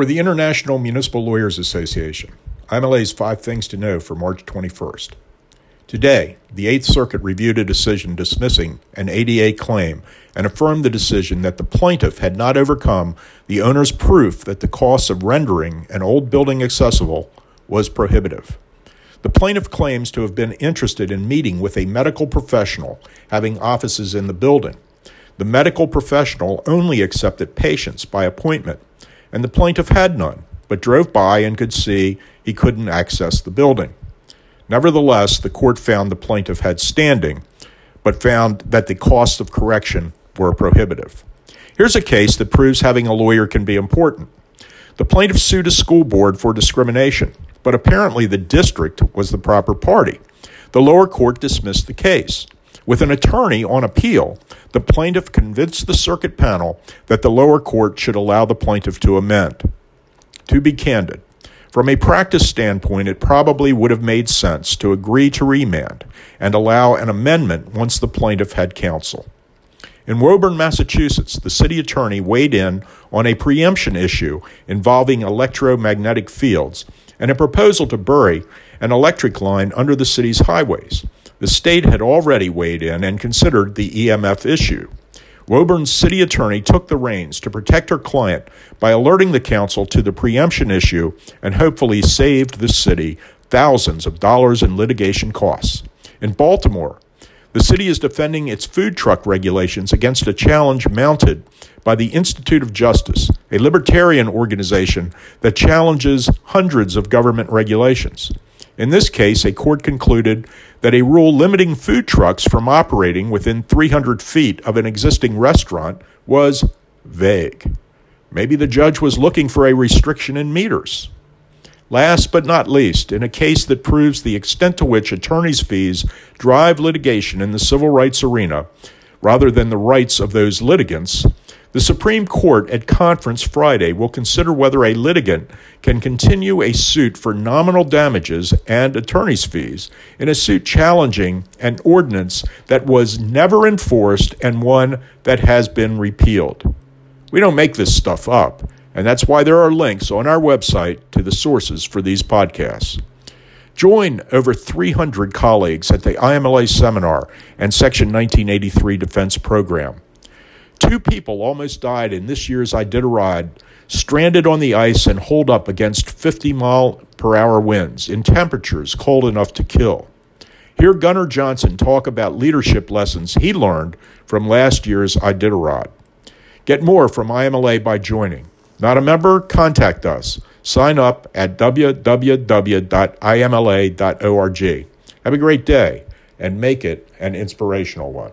For the International Municipal Lawyers Association, IMLA's Five Things to Know for March 21st. Today, the Eighth Circuit reviewed a decision dismissing an ADA claim and affirmed the decision that the plaintiff had not overcome the owner's proof that the cost of rendering an old building accessible was prohibitive. The plaintiff claims to have been interested in meeting with a medical professional having offices in the building. The medical professional only accepted patients by appointment and the plaintiff had none, but drove by and could see he couldn't access the building. Nevertheless, the court found the plaintiff had standing, but found that the costs of correction were prohibitive. Here's a case that proves having a lawyer can be important. The plaintiff sued a school board for discrimination, but apparently the district was the proper party. The lower court dismissed the case. With an attorney on appeal, the plaintiff convinced the circuit panel that the lower court should allow the plaintiff to amend. To be candid, from a practice standpoint, it probably would have made sense to agree to remand and allow an amendment once the plaintiff had counsel. In Woburn, Massachusetts, the city attorney weighed in on a preemption issue involving electromagnetic fields and a proposal to bury an electric line under the city's highways. The state had already weighed in and considered the EMF issue. Woburn's city attorney took the reins to protect her client by alerting the council to the preemption issue and hopefully saved the city thousands of dollars in litigation costs. In Baltimore, the city is defending its food truck regulations against a challenge mounted by the Institute of Justice, a libertarian organization that challenges hundreds of government regulations. In this case, a court concluded that a rule limiting food trucks from operating within 300 feet of an existing restaurant was vague. Maybe the judge was looking for a restriction in meters. Last but not least, in a case that proves the extent to which attorneys' fees drive litigation in the civil rights arena, rather than the rights of those litigants, the Supreme Court at conference Friday will consider whether a litigant can continue a suit for nominal damages and attorney's fees in a suit challenging an ordinance that was never enforced and one that has been repealed. We don't make this stuff up, and that's why there are links on our website to the sources for these podcasts. Join over 300 colleagues at the IMLA seminar and Section 1983 defense program. Two people almost died in this year's Iditarod, stranded on the ice and holed up against 50 mile per hour winds in temperatures cold enough to kill. Hear Gunnar Johnson talk about leadership lessons he learned from last year's Iditarod. Get more from IMLA by joining. Not a member? Contact us. Sign up at www.imla.org. Have a great day and make it an inspirational one.